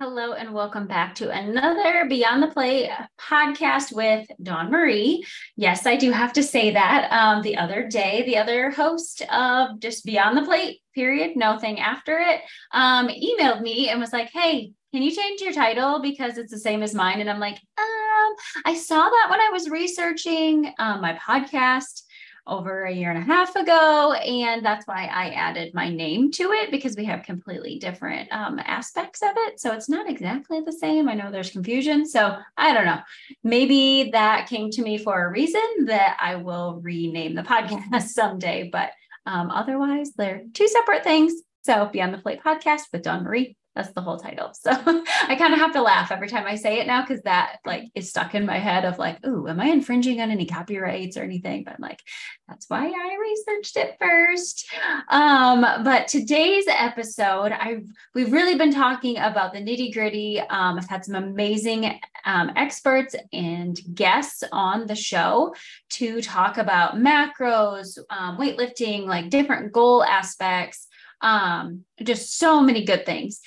Hello, and welcome back to another Beyond the Plate podcast with Dawn Marie. Yes, I do have to say that. Um, the other day, the other host of just Beyond the Plate, period, no thing after it, um, emailed me and was like, Hey, can you change your title because it's the same as mine? And I'm like, um, I saw that when I was researching um, my podcast over a year and a half ago. And that's why I added my name to it because we have completely different um, aspects of it. So it's not exactly the same. I know there's confusion. So I don't know. Maybe that came to me for a reason that I will rename the podcast someday. But um, otherwise, they're two separate things. So Beyond the Plate podcast with Dawn Marie that's the whole title. So I kind of have to laugh every time I say it now because that like is stuck in my head of like, oh, am I infringing on any copyrights or anything? But I'm like, that's why I researched it first. Um, but today's episode, I we've really been talking about the nitty gritty. Um, I've had some amazing um, experts and guests on the show to talk about macros, um, weightlifting, like different goal aspects um, just so many good things.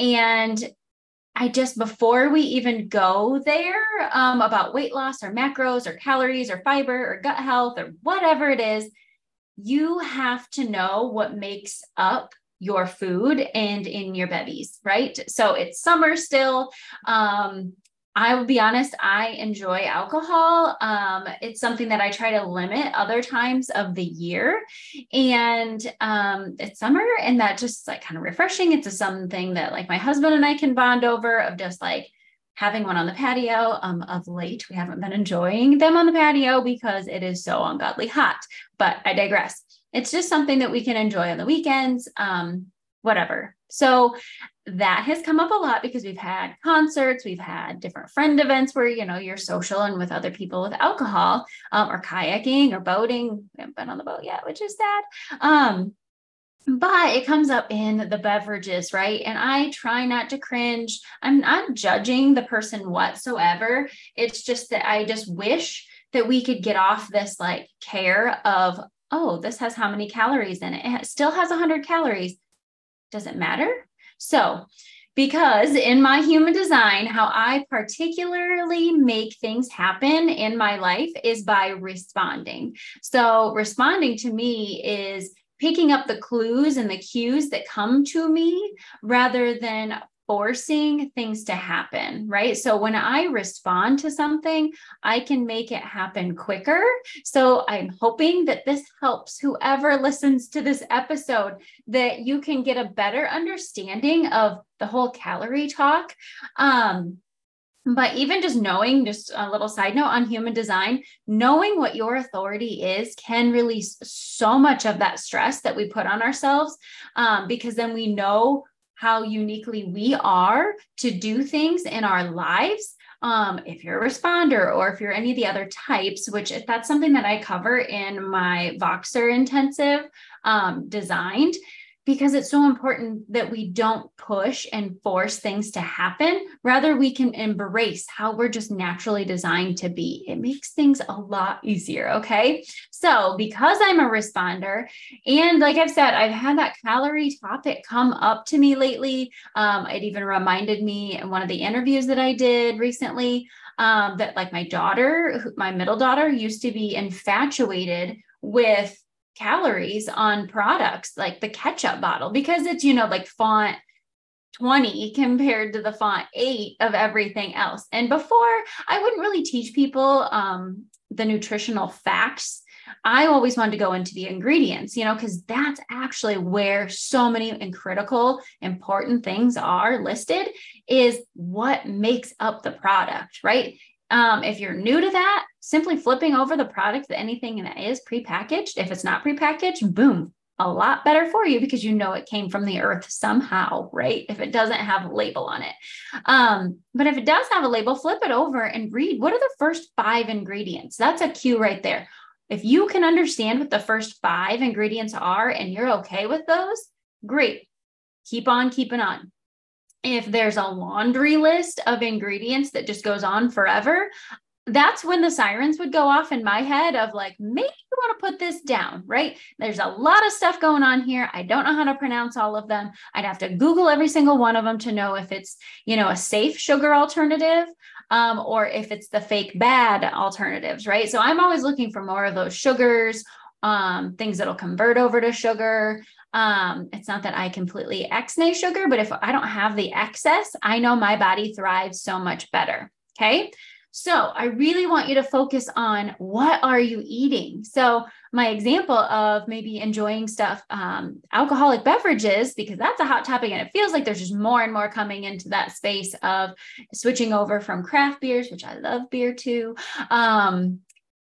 And I just, before we even go there um, about weight loss or macros or calories or fiber or gut health or whatever it is, you have to know what makes up your food and in your bevies, right? So it's summer still. Um, I will be honest, I enjoy alcohol. Um, it's something that I try to limit other times of the year. And um, it's summer, and that just like kind of refreshing. It's a something that like my husband and I can bond over of just like having one on the patio. Um, of late, we haven't been enjoying them on the patio because it is so ungodly hot. But I digress. It's just something that we can enjoy on the weekends. Um, whatever. So that has come up a lot because we've had concerts, we've had different friend events where you know you're social and with other people with alcohol, um, or kayaking or boating. We haven't been on the boat yet, which is sad. Um, but it comes up in the beverages, right? And I try not to cringe. I'm not judging the person whatsoever. It's just that I just wish that we could get off this like care of, oh, this has how many calories in it. It still has 100 calories. Does it matter? So, because in my human design, how I particularly make things happen in my life is by responding. So, responding to me is picking up the clues and the cues that come to me rather than forcing things to happen, right? So when I respond to something, I can make it happen quicker. So I'm hoping that this helps whoever listens to this episode that you can get a better understanding of the whole calorie talk. Um, but even just knowing, just a little side note on human design, knowing what your authority is can release so much of that stress that we put on ourselves um, because then we know how uniquely we are to do things in our lives. Um, if you're a responder or if you're any of the other types, which that's something that I cover in my Voxer intensive um, designed, because it's so important that we don't push and force things to happen. Rather, we can embrace how we're just naturally designed to be. It makes things a lot easier. Okay. So, because I'm a responder, and like I've said, I've had that calorie topic come up to me lately. Um, it even reminded me in one of the interviews that I did recently um, that, like, my daughter, my middle daughter, used to be infatuated with calories on products like the ketchup bottle because it's, you know, like font 20 compared to the font 8 of everything else. And before, I wouldn't really teach people um, the nutritional facts. I always wanted to go into the ingredients, you know, because that's actually where so many and critical, important things are listed is what makes up the product, right? Um, if you're new to that, simply flipping over the product that anything that is prepackaged, if it's not prepackaged, boom, a lot better for you because you know it came from the earth somehow, right? If it doesn't have a label on it. Um, but if it does have a label, flip it over and read what are the first five ingredients. That's a cue right there. If you can understand what the first five ingredients are and you're okay with those, great. Keep on keeping on if there's a laundry list of ingredients that just goes on forever, that's when the sirens would go off in my head of like, maybe you want to put this down, right? There's a lot of stuff going on here. I don't know how to pronounce all of them. I'd have to Google every single one of them to know if it's, you know, a safe sugar alternative um, or if it's the fake bad alternatives, right? So I'm always looking for more of those sugars, um, things that'll convert over to sugar. Um, it's not that I completely ex-nay sugar, but if I don't have the excess, I know my body thrives so much better. Okay. So I really want you to focus on what are you eating? So my example of maybe enjoying stuff, um, alcoholic beverages, because that's a hot topic and it feels like there's just more and more coming into that space of switching over from craft beers, which I love beer too. Um,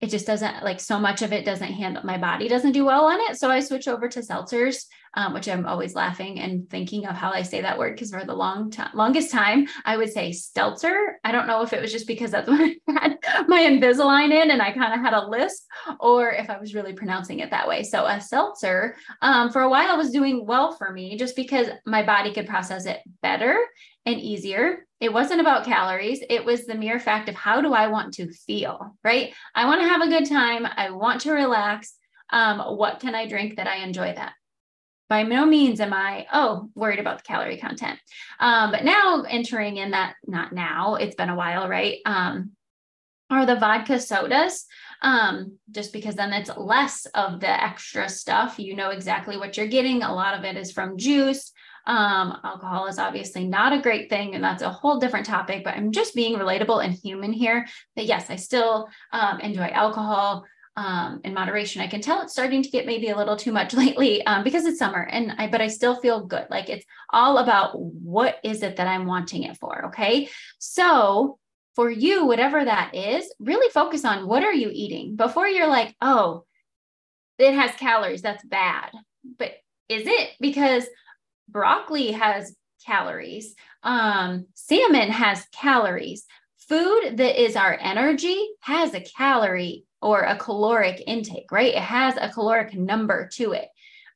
it just doesn't like so much of it doesn't handle my body doesn't do well on it. So I switch over to seltzers um, which I'm always laughing and thinking of how I say that word because for the long time, longest time, I would say stelzer. I don't know if it was just because that's what I had my Invisalign in and I kind of had a lisp, or if I was really pronouncing it that way. So a seltzer, um, for a while, was doing well for me just because my body could process it better and easier. It wasn't about calories. It was the mere fact of how do I want to feel, right? I want to have a good time. I want to relax. Um, what can I drink that I enjoy that? by no means am I, oh, worried about the calorie content. Um, but now entering in that, not now, it's been a while, right? Um, are the vodka sodas, um, just because then it's less of the extra stuff. You know exactly what you're getting. A lot of it is from juice. Um, alcohol is obviously not a great thing, and that's a whole different topic, but I'm just being relatable and human here. That yes, I still um, enjoy alcohol um, in moderation. I can tell it's starting to get maybe a little too much lately um, because it's summer, and I but I still feel good. Like it's all about what is it that I'm wanting it for. Okay, so for you, whatever that is, really focus on what are you eating before you're like, oh, it has calories. That's bad, but is it because broccoli has calories? Um, salmon has calories. Food that is our energy has a calorie or a caloric intake, right? It has a caloric number to it.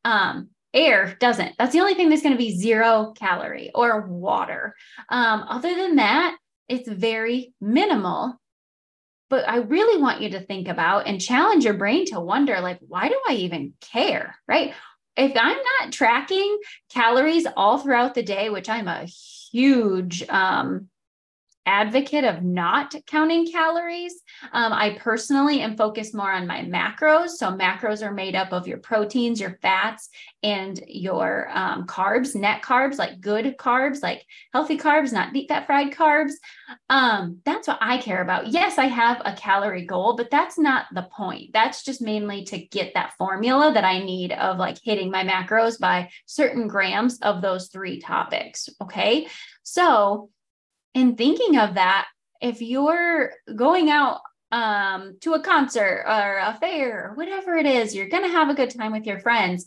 Um, air doesn't. That's the only thing that's going to be zero calorie or water. Um, other than that, it's very minimal. But I really want you to think about and challenge your brain to wonder like, why do I even care? Right. If I'm not tracking calories all throughout the day, which I'm a huge um, advocate of not counting calories. Um, I personally am focused more on my macros. So, macros are made up of your proteins, your fats, and your um, carbs, net carbs, like good carbs, like healthy carbs, not deep fat fried carbs. Um, that's what I care about. Yes, I have a calorie goal, but that's not the point. That's just mainly to get that formula that I need of like hitting my macros by certain grams of those three topics. Okay. So, in thinking of that, if you're going out um, to a concert or a fair or whatever it is, you're going to have a good time with your friends.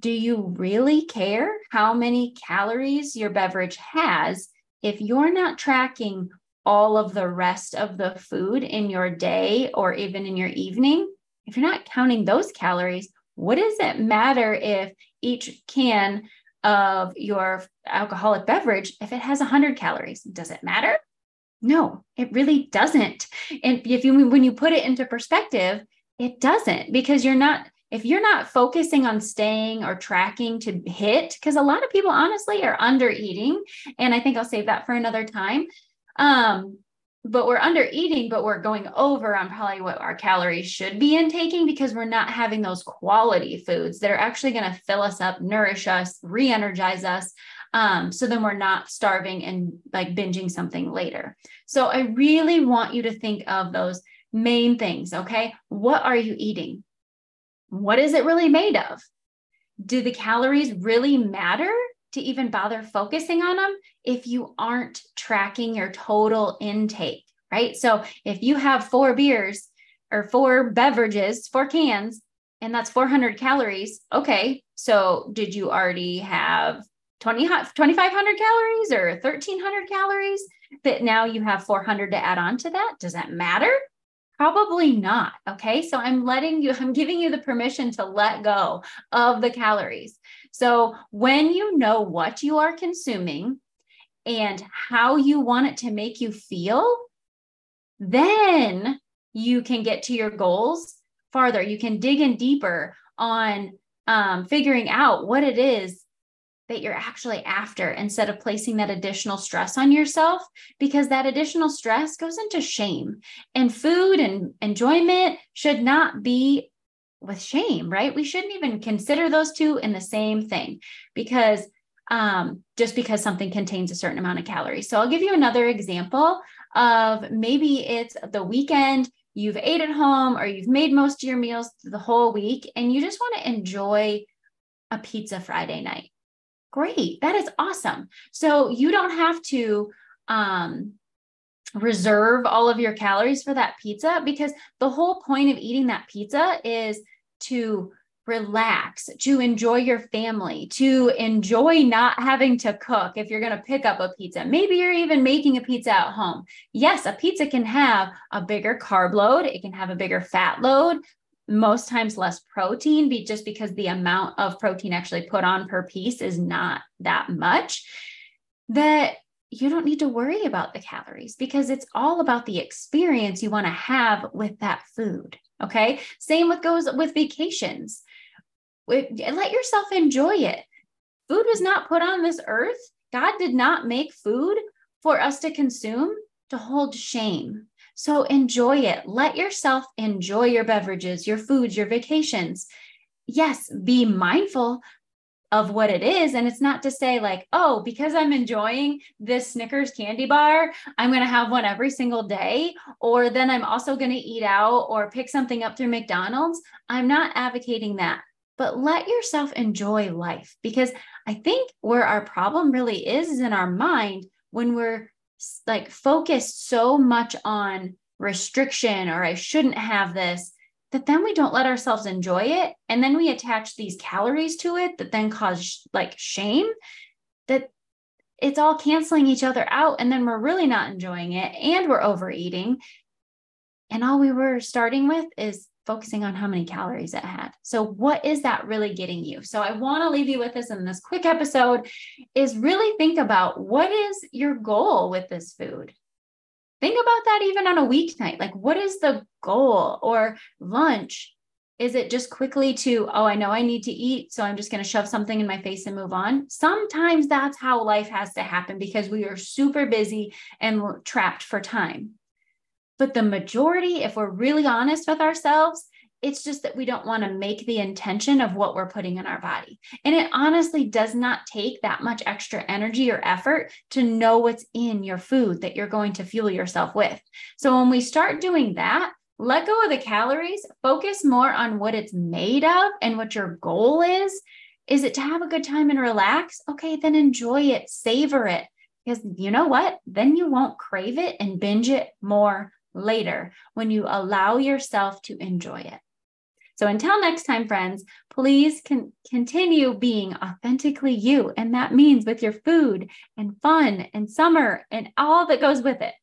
Do you really care how many calories your beverage has if you're not tracking all of the rest of the food in your day or even in your evening? If you're not counting those calories, what does it matter if each can of your alcoholic beverage if it has 100 calories does it matter? No it really doesn't. And if you when you put it into perspective it doesn't because you're not if you're not focusing on staying or tracking to hit because a lot of people honestly are under eating and i think i'll save that for another time. Um but we're under eating, but we're going over on probably what our calories should be intaking because we're not having those quality foods that are actually going to fill us up, nourish us, re energize us. Um, so then we're not starving and like binging something later. So I really want you to think of those main things. Okay. What are you eating? What is it really made of? Do the calories really matter? To even bother focusing on them if you aren't tracking your total intake, right? So if you have four beers or four beverages, four cans, and that's 400 calories, okay. So did you already have 20, 2,500 calories or 1,300 calories that now you have 400 to add on to that? Does that matter? Probably not. Okay. So I'm letting you, I'm giving you the permission to let go of the calories. So when you know what you are consuming and how you want it to make you feel, then you can get to your goals farther. You can dig in deeper on um, figuring out what it is that you're actually after instead of placing that additional stress on yourself because that additional stress goes into shame and food and enjoyment should not be with shame right we shouldn't even consider those two in the same thing because um, just because something contains a certain amount of calories so i'll give you another example of maybe it's the weekend you've ate at home or you've made most of your meals the whole week and you just want to enjoy a pizza friday night Great. That is awesome. So you don't have to um, reserve all of your calories for that pizza because the whole point of eating that pizza is to relax, to enjoy your family, to enjoy not having to cook if you're going to pick up a pizza. Maybe you're even making a pizza at home. Yes, a pizza can have a bigger carb load, it can have a bigger fat load, most times less protein be just because the amount of protein actually put on per piece is not that much that you don't need to worry about the calories because it's all about the experience you want to have with that food okay? Same with goes with vacations. Let yourself enjoy it. Food was not put on this earth. God did not make food for us to consume to hold shame. So enjoy it. Let yourself enjoy your beverages, your foods, your vacations. Yes, be mindful of what it is. And it's not to say, like, oh, because I'm enjoying this Snickers candy bar, I'm going to have one every single day. Or then I'm also going to eat out or pick something up through McDonald's. I'm not advocating that. But let yourself enjoy life because I think where our problem really is is in our mind when we're like focused so much on restriction or I shouldn't have this that then we don't let ourselves enjoy it and then we attach these calories to it that then cause like shame that it's all canceling each other out and then we're really not enjoying it and we're overeating and all we were starting with is focusing on how many calories it had. So what is that really getting you? So I want to leave you with this in this quick episode is really think about what is your goal with this food? Think about that even on a weeknight. Like what is the goal or lunch? Is it just quickly to, oh, I know I need to eat, so I'm just going to shove something in my face and move on? Sometimes that's how life has to happen because we are super busy and trapped for time. But the majority, if we're really honest with ourselves, it's just that we don't want to make the intention of what we're putting in our body. And it honestly does not take that much extra energy or effort to know what's in your food that you're going to fuel yourself with. So when we start doing that, let go of the calories, focus more on what it's made of and what your goal is. Is it to have a good time and relax? Okay, then enjoy it, savor it. Because you know what? Then you won't crave it and binge it more later when you allow yourself to enjoy it. So until next time, friends, please con- continue being authentically you. And that means with your food and fun and summer and all that goes with it.